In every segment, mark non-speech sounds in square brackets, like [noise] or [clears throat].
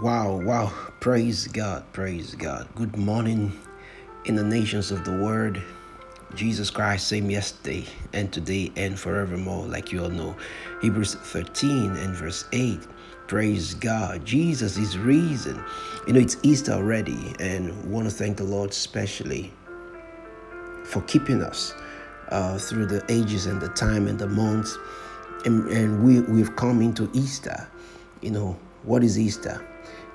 Wow, wow. Praise God, praise God. Good morning in the nations of the world. Jesus Christ, same yesterday and today and forevermore, like you all know. Hebrews 13 and verse 8. Praise God. Jesus is risen. You know, it's Easter already, and want to thank the Lord specially for keeping us uh, through the ages and the time and the months. And, and we, we've come into Easter. You know, what is Easter?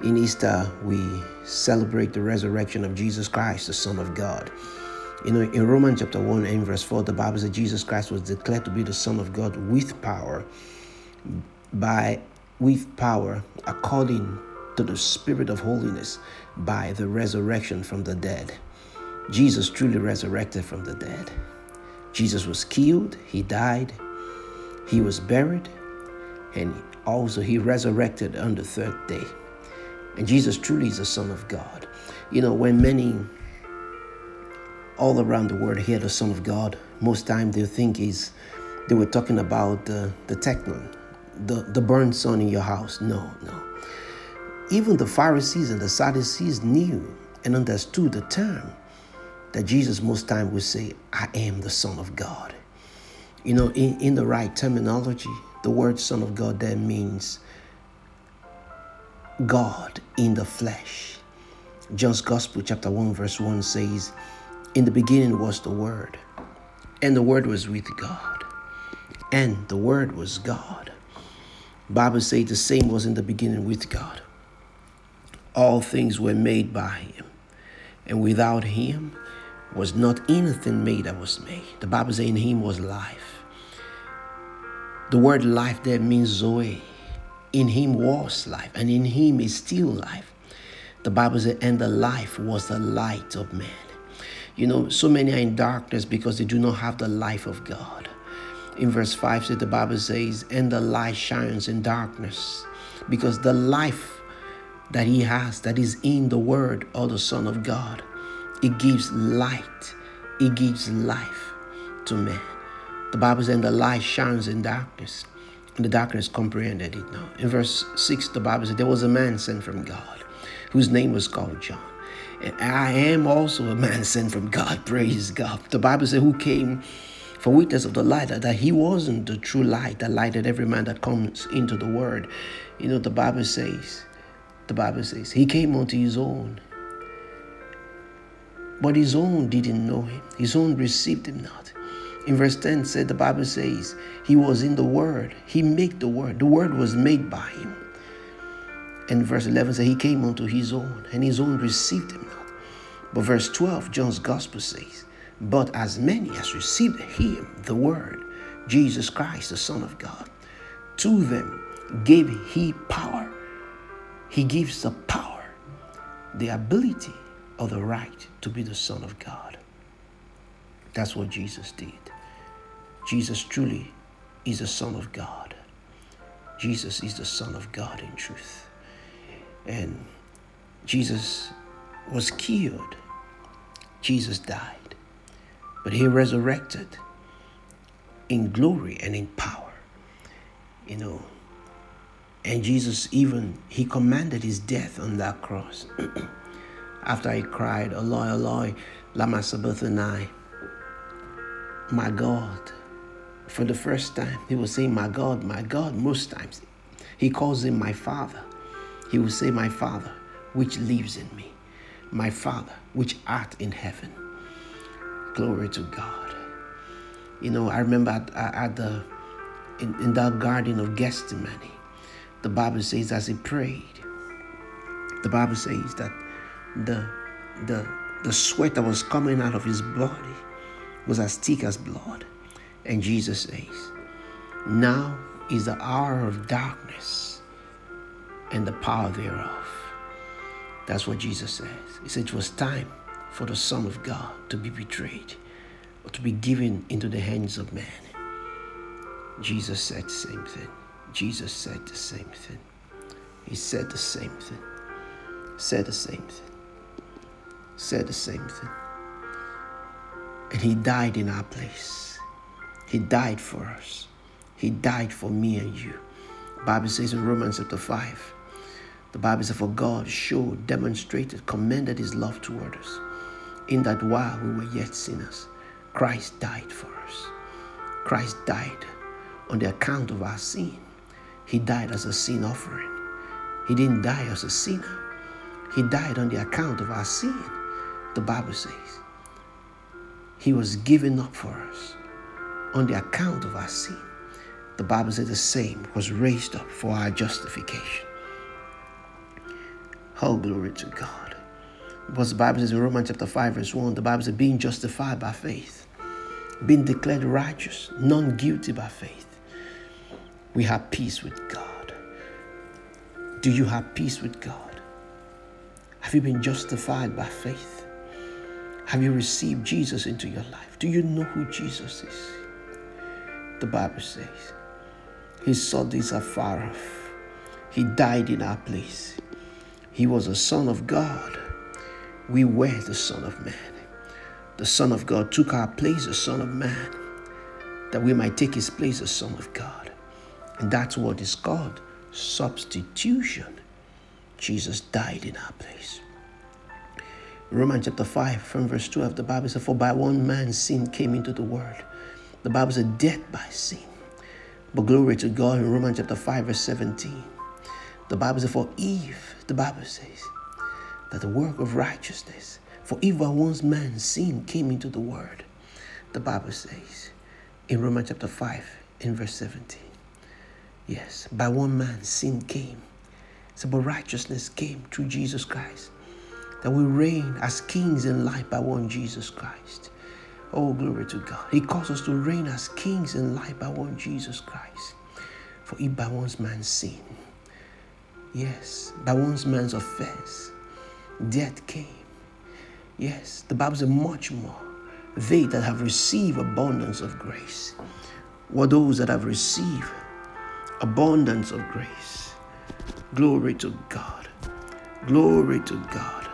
In Easter, we celebrate the resurrection of Jesus Christ, the Son of God. You know, in Romans chapter 1 and verse 4, the Bible says Jesus Christ was declared to be the Son of God with power, by with power according to the Spirit of holiness by the resurrection from the dead. Jesus truly resurrected from the dead. Jesus was killed, he died, he was buried, and also he resurrected on the third day. And Jesus truly is the Son of God. You know, when many all around the world hear the Son of God, most time they think is they were talking about uh, the, the technon, the, the burnt son in your house. No, no. Even the Pharisees and the Sadducees knew and understood the term that Jesus most time would say, I am the Son of God. You know, in, in the right terminology, the word Son of God there means God in the flesh. John's Gospel, chapter 1, verse 1 says, In the beginning was the Word, and the Word was with God, and the Word was God. Bible says the same was in the beginning with God. All things were made by Him, and without Him was not anything made that was made. The Bible says in Him was life. The word life there means Zoe in him was life, and in him is still life. The Bible says, and the life was the light of man. You know, so many are in darkness because they do not have the life of God. In verse 5 says the Bible says, and the light shines in darkness. Because the life that he has, that is in the word of the Son of God, it gives light, it gives life to man. The Bible says, the light shines in darkness and the darkness comprehended it not. In verse 6, the Bible said, There was a man sent from God whose name was called John. And I am also a man sent from God. [laughs] Praise God. The Bible said, Who came for witness of the light, that he wasn't the true light that lighted every man that comes into the word. You know, the Bible says, the Bible says, He came unto his own. But his own didn't know him. His own received him not. In verse 10 said the Bible says he was in the word. He made the word. The word was made by him. And verse 11 said he came unto his own and his own received him not. But verse 12, John's gospel says, but as many as received him, the word, Jesus Christ, the Son of God, to them gave he power. He gives the power, the ability or the right to be the Son of God. That's what Jesus did. Jesus truly is the Son of God. Jesus is the Son of God in truth. And Jesus was killed. Jesus died. But he resurrected in glory and in power. You know. And Jesus even he commanded his death on that cross. [clears throat] After he cried, Eloi, Eloi, lama sabachthani, my God, for the first time. He will say, My God, my God, most times. He calls him my Father. He will say, My Father, which lives in me, my Father, which art in heaven. Glory to God. You know, I remember at, at the in, in that garden of Gethsemane, the Bible says as he prayed, the Bible says that the the the sweat that was coming out of his body was as thick as blood. And Jesus says, Now is the hour of darkness and the power thereof. That's what Jesus says. He said it was time for the Son of God to be betrayed or to be given into the hands of man. Jesus said the same thing. Jesus said the same thing. He said the same thing. Said the same thing. Said the same thing. And he died in our place. He died for us. He died for me and you. Bible says in Romans chapter 5, The Bible says, For God showed, demonstrated, commended his love toward us, in that while we were yet sinners, Christ died for us. Christ died on the account of our sin. He died as a sin offering. He didn't die as a sinner. He died on the account of our sin. The Bible says he was given up for us on the account of our sin. The Bible says the same was raised up for our justification. Oh, glory to God. Because the Bible says in Romans chapter 5, verse 1, the Bible says, being justified by faith, being declared righteous, non guilty by faith, we have peace with God. Do you have peace with God? Have you been justified by faith? Have you received Jesus into your life? Do you know who Jesus is? The Bible says, He saw this afar off. He died in our place. He was a son of God. We were the Son of Man. The Son of God took our place as Son of Man, that we might take his place as Son of God. And that's what is called substitution. Jesus died in our place. Romans chapter 5, from verse 12, the Bible says, For by one man sin came into the world. The Bible says, death by sin. But glory to God in Romans chapter 5, verse 17. The Bible says, For Eve, the Bible says, that the work of righteousness, for Eve by one man sin came into the world. The Bible says in Romans chapter 5, in verse 17. Yes, by one man sin came. So, but righteousness came through Jesus Christ. That we reign as kings in life by one Jesus Christ. Oh, glory to God. He calls us to reign as kings in life by one Jesus Christ. For if by one man's sin, yes, by one man's offense, death came. Yes, the Bible says much more. They that have received abundance of grace were those that have received abundance of grace. Glory to God. Glory to God.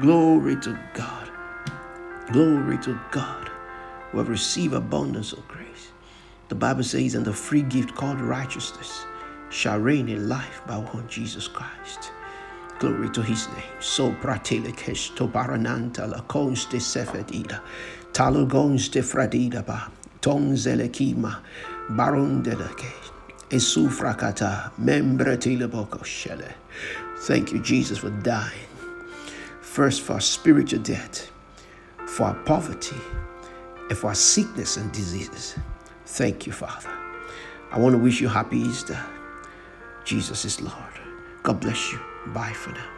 Glory to God. Glory to God. We have received abundance of grace. The Bible says, and the free gift called righteousness shall reign in life by one Jesus Christ. Glory to his name. So pratelikesh to barananta la conste sefedida. Talogonste fradida ba. Tonzelekima. Baron delake. Esufrakata, shele. Thank you, Jesus, for dying. First for spiritual death, for our poverty, and for our sickness and diseases. Thank you, Father. I want to wish you happy Easter. Jesus is Lord. God bless you. Bye for now.